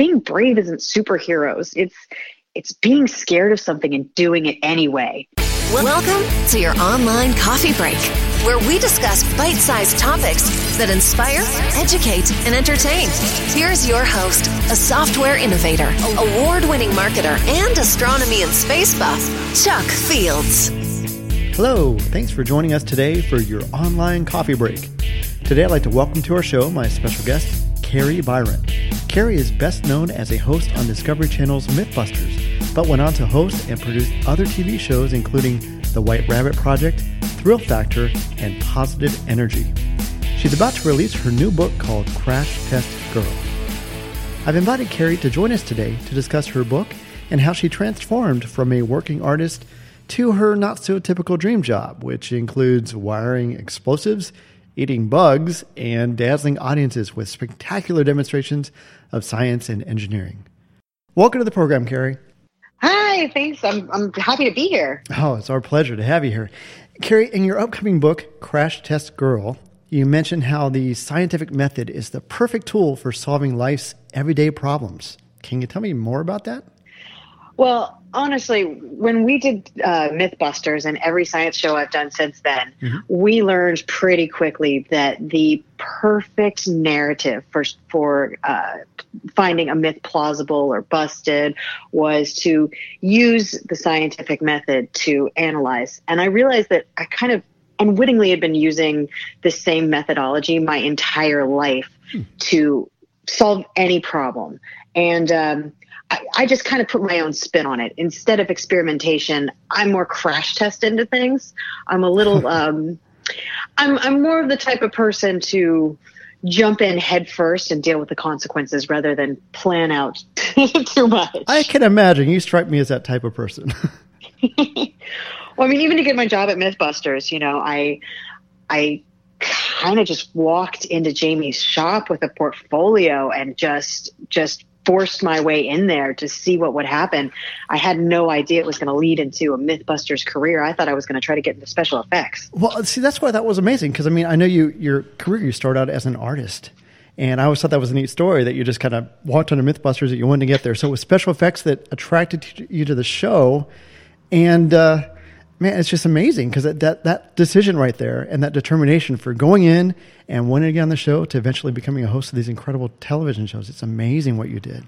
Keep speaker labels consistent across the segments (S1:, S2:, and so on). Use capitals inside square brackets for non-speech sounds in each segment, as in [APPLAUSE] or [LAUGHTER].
S1: being brave isn't superheroes. It's it's being scared of something and doing it anyway.
S2: Welcome to your online coffee break, where we discuss bite sized topics that inspire, educate, and entertain. Here's your host, a software innovator, award winning marketer, and astronomy and space buff, Chuck Fields.
S3: Hello, thanks for joining us today for your online coffee break. Today, I'd like to welcome to our show my special guest, Kari Byron. Kari is best known as a host on Discovery Channel's Mythbusters, but went on to host and produce other TV shows including The White Rabbit Project, Thrill Factor, and Positive Energy. She's about to release her new book called Crash Test Girl. I've invited Kari to join us today to discuss her book and how she transformed from a working artist to her not so typical dream job, which includes wiring explosives eating bugs, and dazzling audiences with spectacular demonstrations of science and engineering. Welcome to the program, Kari.
S1: Hi, thanks. I'm, I'm happy to be here.
S3: Oh, it's our pleasure to have you here. Kari, in your upcoming book, Crash Test Girl, you mentioned how the scientific method is the perfect tool for solving life's everyday problems. Can you tell me more about that?
S1: Well, honestly, when we did uh, Mythbusters and every science show I've done since then, mm-hmm. we learned pretty quickly that the perfect narrative for for uh, finding a myth plausible or busted was to use the scientific method to analyze. And I realized that I kind of unwittingly had been using the same methodology my entire life hmm. to solve any problem. And um, I, I just kind of put my own spin on it. Instead of experimentation, I'm more crash test into things. I'm a little, [LAUGHS] um, I'm, I'm more of the type of person to jump in head first and deal with the consequences rather than plan out [LAUGHS] too much.
S3: I can imagine you strike me as that type of person. [LAUGHS]
S1: well, I mean, even to get my job at MythBusters, you know, I, I kind of just walked into Jamie's shop with a portfolio and just, just forced my way in there to see what would happen. I had no idea it was going to lead into a Mythbusters career. I thought I was going to try to get into special effects.
S3: Well, see, that's why that was amazing because I mean, I know you your career you start out as an artist. And I always thought that was a neat story that you just kind of walked onto Mythbusters that you wanted to get there. So it was special effects that attracted you to the show. And uh, man, it's just amazing because that, that, that decision right there and that determination for going in and wanting to get on the show to eventually becoming a host of these incredible television shows, it's amazing what you did.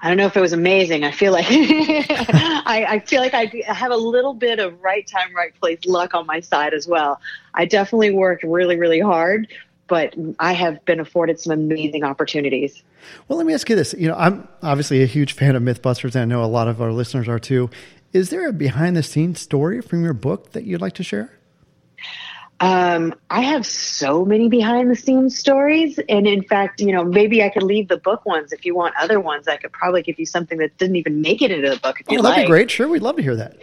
S1: I don't know if it was amazing. I feel like [LAUGHS] I, I, feel like I have a little bit of right time, right place luck on my side as well. I definitely worked really, really hard, but I have been afforded some amazing opportunities.
S3: Well, let me ask you this. You know, I'm obviously a huge fan of MythBusters, and I know a lot of our listeners are too. Is there a behind the scenes story from your book that you'd like to share?
S1: Um, I have so many behind the scenes stories. And in fact, you know, maybe I could leave the book ones. If you want other ones, I could probably give you something that didn't even make it into the book. If
S3: oh, that'd
S1: like.
S3: be great. Sure. We'd love to hear
S1: that.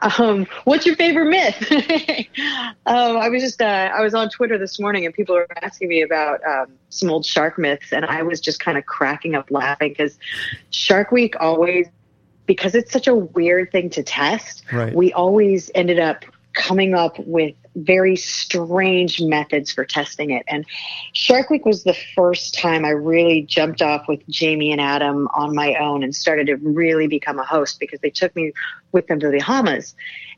S1: [LAUGHS] um, what's your favorite myth? [LAUGHS] um, I was just, uh, I was on Twitter this morning and people were asking me about um, some old shark myths. And I was just kind of cracking up laughing because Shark Week always because it's such a weird thing to test, right. we always ended up coming up with very strange methods for testing it. And Shark Week was the first time I really jumped off with Jamie and Adam on my own and started to really become a host because they took me with them to the Bahamas.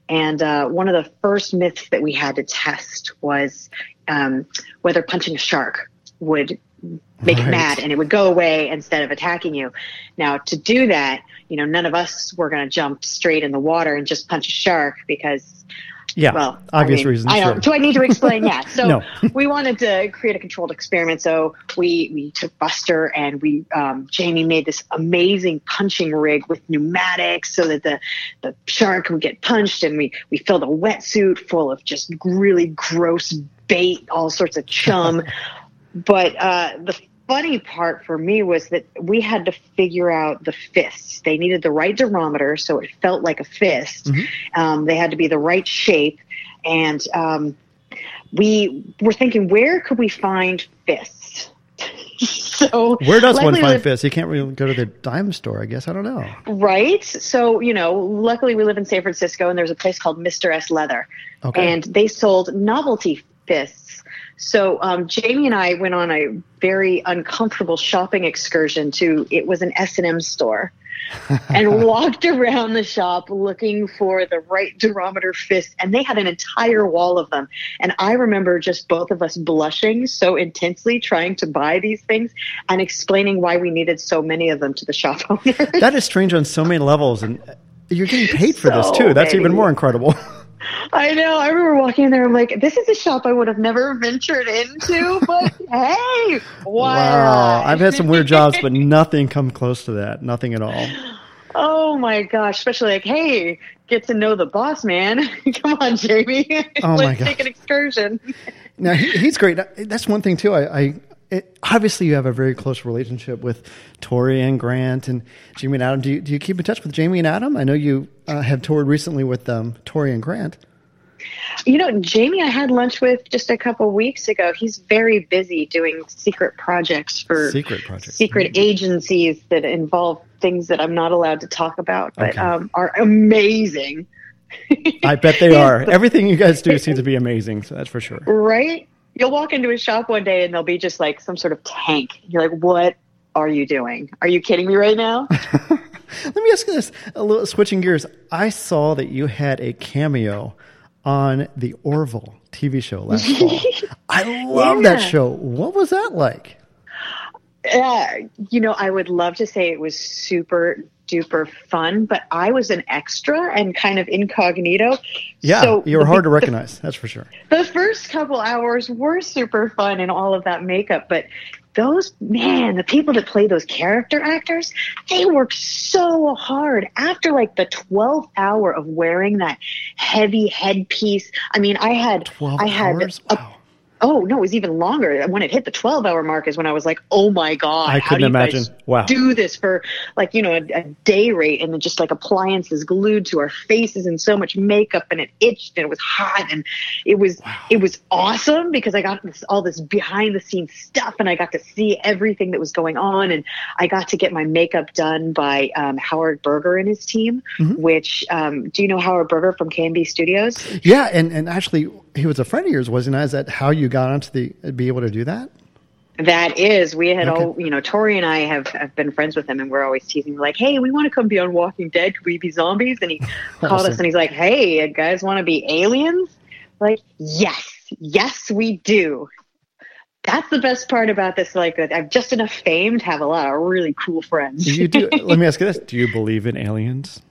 S1: And uh, one of the first myths that we had to test was um, whether punching a shark would make right. it mad and it would go away instead of attacking you. Now, to do that, you know, none of us were going to jump straight in the water and just punch a shark because,
S3: yeah,
S1: well,
S3: obvious
S1: I mean,
S3: reasons.
S1: I
S3: don't.
S1: Do I need to explain? yeah. [LAUGHS] So no. we wanted to create a controlled experiment. So we we took Buster and we um, Jamie made this amazing punching rig with pneumatics so that the the shark would get punched, and we we filled a wetsuit full of just really gross bait, all sorts of chum. [LAUGHS] but uh, the funny part for me was that we had to figure out the fists. They needed the right durometer, so it felt like a fist. Mm-hmm. Um, they had to be the right shape, and um, we were thinking, where could we find fists? [LAUGHS] so
S3: where does one find fists? You can't really go to the dime store, I guess. I don't know.
S1: Right. So you know, luckily we live in San Francisco, and there's a place called Mister S Leather, okay. and they sold novelty fists So um, Jamie and I went on a very uncomfortable shopping excursion to it was an S and M store. [LAUGHS] and walked around the shop looking for the right durometer fist and they had an entire wall of them and i remember just both of us blushing so intensely trying to buy these things and explaining why we needed so many of them to the shop [LAUGHS] owner
S3: that is strange on so many levels and you're getting paid for [LAUGHS] so this too that's many. even more incredible
S1: I know. I remember walking in there. I'm like, this is a shop I would have never ventured into, but [LAUGHS] hey, wow.
S3: I've had some weird jobs, but [LAUGHS] nothing come close to that. Nothing at all.
S1: Oh my gosh! Especially like, hey, get to know the boss, man. [LAUGHS] Come on, Jamie.
S3: Oh
S1: Let's
S3: my
S1: take an excursion.
S3: Now he, he's great. That's one thing too. I, I it, obviously you have a very close relationship with Tori and Grant and Jamie and Adam. Do you, do you keep in touch with Jamie and Adam? I know you uh, have toured recently with um, Tori and Grant.
S1: You know, Jamie, I had lunch with just a couple weeks ago. He's very busy doing secret projects for
S3: secret projects,
S1: secret mm-hmm. agencies that involve things that I'm not allowed to talk about, but okay. um, are amazing.
S3: I bet they [LAUGHS] are. Everything you guys do seems to be amazing. So that's for sure.
S1: Right? You'll walk into a shop one day and there'll be just like some sort of tank. You're like, what are you doing? Are you kidding me right now? [LAUGHS]
S3: Let me ask you this: a little switching gears. I saw that you had a cameo on the Orville TV show last fall. [LAUGHS] I love yeah. that show. What was that like?
S1: Uh, you know, I would love to say it was super duper fun, but I was an extra and kind of incognito.
S3: Yeah, so you were hard to recognize. That's for sure.
S1: The first couple hours were super fun and all of that makeup, but those man, the people that play those character actors, they work so hard after like the 12th hour of wearing that heavy headpiece. I mean, I had
S3: 12
S1: I had
S3: hours? Wow.
S1: Oh no, it was even longer. When it hit the twelve hour mark is when I was like, oh my god,
S3: I couldn't imagine. wow,
S1: do this for like you know a, a, day rate and then just like appliances glued to our faces and so much makeup and it itched and it was hot and it was wow. it was awesome because I got this, all this behind the scenes stuff and I got to see everything that was going on and I got to get my makeup done by um, Howard Berger and his team. Mm-hmm. Which um, do you know Howard Berger from KNB Studios?
S3: Yeah, and and actually he was a friend of yours, wasn't he? Is that how you got onto the be able to do that?
S1: That is, we had okay. all, you know, Tori and I have, have been friends with him, and we're always teasing, like, "Hey, we want to come be on Walking Dead. Could we be zombies?" And he [LAUGHS] called awesome. us, and he's like, "Hey, you guys want to be aliens?" Like, yes, yes, we do. That's the best part about this. Like, I've just enough fame to have a lot of really cool friends.
S3: you do. let me ask you this: [LAUGHS] Do you believe in aliens?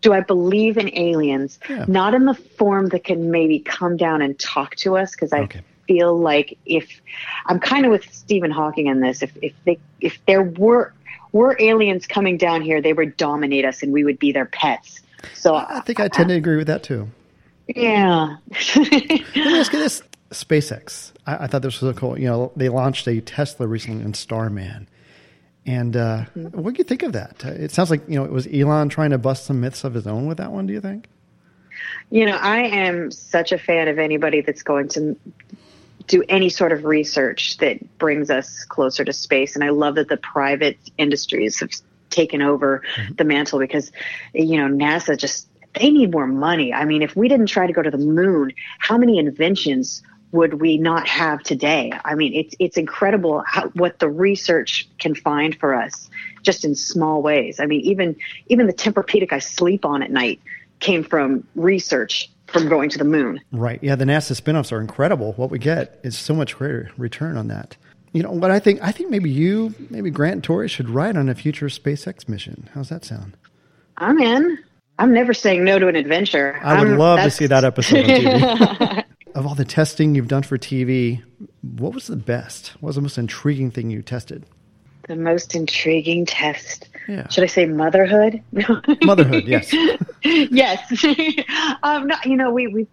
S1: Do I believe in aliens? Yeah. Not in the form that can maybe come down and talk to us, because I okay. feel like if I'm kind of with Stephen Hawking in this, if if they if there were were aliens coming down here, they would dominate us and we would be their pets. So
S3: I think I tend to agree with that too.
S1: Yeah. [LAUGHS]
S3: Let me ask you this: SpaceX. I, I, thought this was so cool. You know, they launched a Tesla recently in Starman. And uh, mm-hmm. what do you think of that? It sounds like you know it was Elon trying to bust some myths of his own with that one. Do you think?
S1: You know, I am such a fan of anybody that's going to do any sort of research that brings us closer to space, and I love that the private industries have taken over mm-hmm. the mantle because you know NASA just they need more money. I mean, if we didn't try to go to the moon, how many inventions would we not have today? I mean, it's it's incredible how, what the research can find for us just in small ways. I mean, even even the Tempur-Pedic I sleep on at night came from research from going to the moon.
S3: Right. Yeah, the NASA spinoffs are incredible. What we get is so much greater return on that. You know, what I think I think maybe you, maybe Grant and Tori should ride on a future SpaceX mission. How's that sound?
S1: I'm in. I'm never saying no to an adventure.
S3: I would
S1: I'm,
S3: love to see that episode on TV. [LAUGHS] [LAUGHS] of all the testing you've done for TV, what was the best? What was the most intriguing thing you tested?
S1: The most intriguing test. Yeah. Should I say motherhood? [LAUGHS]
S3: motherhood, yes. [LAUGHS]
S1: yes. [LAUGHS] um, no, you know, we, we,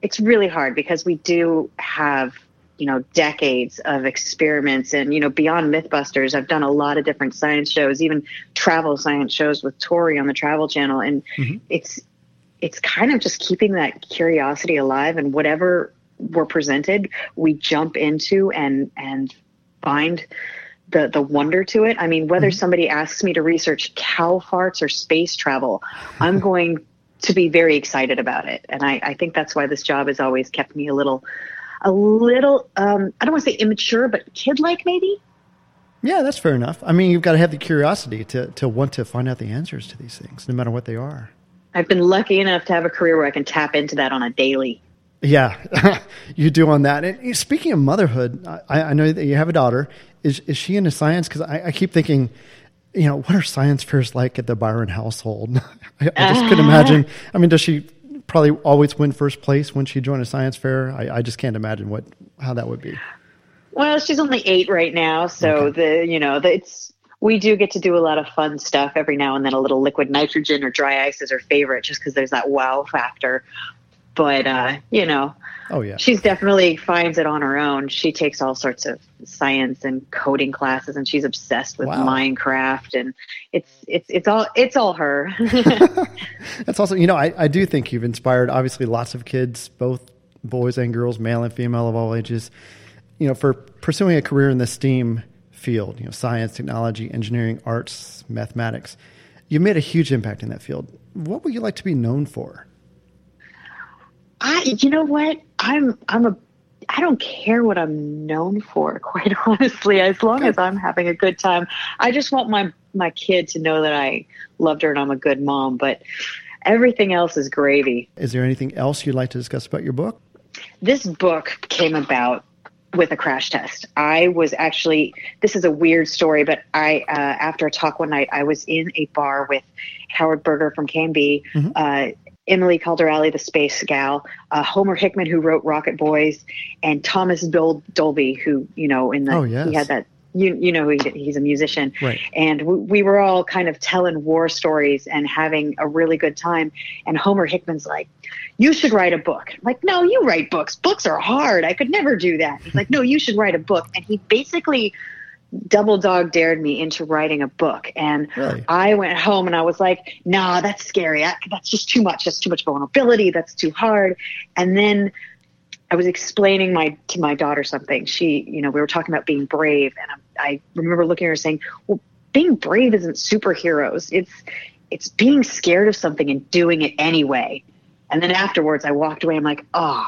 S1: it's really hard because we do have, you know, decades of experiments and, you know, beyond Mythbusters, I've done a lot of different science shows, even travel science shows with Tori on the Travel Channel. And mm-hmm. it's, it's kind of just keeping that curiosity alive and whatever we're presented, we jump into and and find the the wonder to it. I mean, whether mm-hmm. somebody asks me to research cow farts or space travel, I'm [LAUGHS] going to be very excited about it. And I, I think that's why this job has always kept me a little a little, um, I don't want to say immature, but kid like maybe.
S3: Yeah, that's fair enough. I mean, you've got to have the curiosity to, to want to find out the answers to these things, no matter what they are.
S1: I've been lucky enough to have a career where I can tap into that on a daily.
S3: Yeah, [LAUGHS] you do on that. And speaking of motherhood, I, I know that you have a daughter. Is is she into science? Because I, I, keep thinking, you know, what are science fairs like at the Byron household? [LAUGHS] I, I just uh, couldn't [LAUGHS] imagine. I mean, does she probably always win first place when she joined a science fair? I, I just can't imagine what how that would be.
S1: Well, she's only eight right now, so okay. the you know the, it's we do get to do a lot of fun stuff every now and then. A little liquid nitrogen or dry ice is her favorite, just because there's that wow factor but uh, you know,
S3: oh yeah,
S1: she's definitely finds it on her own. She takes all sorts of science and coding classes, and she's obsessed with wow. Minecraft, and it's it's it's all it's all her. [LAUGHS] [LAUGHS]
S3: That's also, you know, I, I do think you've inspired obviously lots of kids, both boys and girls, male and female of all ages, you know, for pursuing a career in the STEAM field, you know, science, technology, engineering, arts, mathematics. You've made a huge impact in that field. What would you like to be known for?
S1: I, you know what? I'm, I'm a, I don't care what I'm known for, [LAUGHS] quite honestly, as long as I'm having a good time. I just want my, my kid to know that I loved her and I'm a good mom, but everything else is gravy.
S3: Is there anything else you'd like to discuss about your book?
S1: This book came about with a crash test. I was actually, this is a weird story, but I, uh, after a talk one night, I was in a bar with Howard Berger from KNB, mm-hmm. uh, Emily Calandrelli, the space gal, uh, Homer Hickam, who wrote Rocket Boys, and Thomas Dol- Dolby, who you know in the
S3: oh, yes.
S1: he had that you you know he, he's a musician,
S3: right.
S1: and we, we, were all kind of telling war stories and having a really good time. And Homer Hickam's like, "You should write a book." I'm like, no, you write books. Books are hard. I could never do that. He's like, no, you should write a book. And he basically double dog dared me into writing a book and really? i went home and i was like nah that's scary I, that's just too much that's too much vulnerability that's too hard and then i was explaining my to my daughter something she you know we were talking about being brave and i, I remember looking at her saying well being brave isn't superheroes it's it's being scared of something and doing it anyway and then afterwards i walked away i'm like oh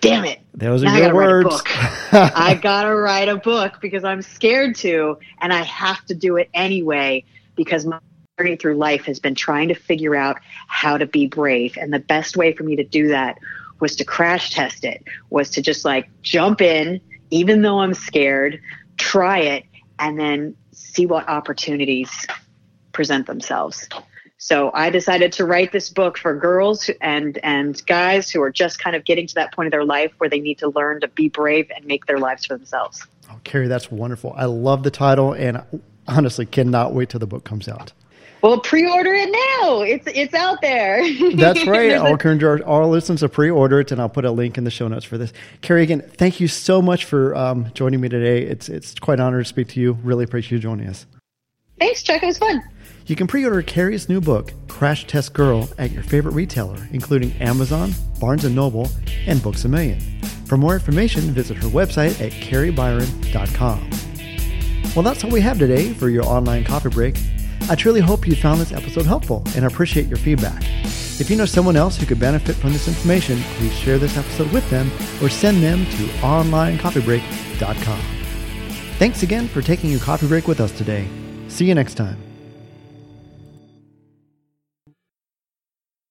S1: damn it.
S3: Those are your words. [LAUGHS]
S1: I gotta write a book because I'm scared to, and I have to do it anyway because my journey through life has been trying to figure out how to be brave. And the best way for me to do that was to crash test it, was to just like jump in, even though I'm scared, try it, and then see what opportunities present themselves. So I decided to write this book for girls and and guys who are just kind of getting to that point of their life where they need to learn to be brave and make their lives for themselves.
S3: Oh, Kari, that's wonderful. I love the title and honestly cannot wait till the book comes out.
S1: Well, pre-order it now. It's it's out there. [LAUGHS]
S3: That's right. I'll encourage our, our listeners to pre-order it, and I'll put a link in the show notes for this. Kari, again, thank you so much for um, joining me today. It's it's quite an honor to speak to you. Really appreciate you joining us.
S1: Thanks, Chuck. It was fun.
S3: You can pre order Kari's new book, Crash Test Girl, at your favorite retailer, including Amazon, Barnes & Noble, and Books A Million. For more information, visit her website at karibyron.com. Well, that's all we have today for your online coffee break. I truly hope you found this episode helpful and appreciate your feedback. If you know someone else who could benefit from this information, please share this episode with them or send them to onlinecoffeebreak.com. Thanks again for taking your coffee break with us today. See you next time.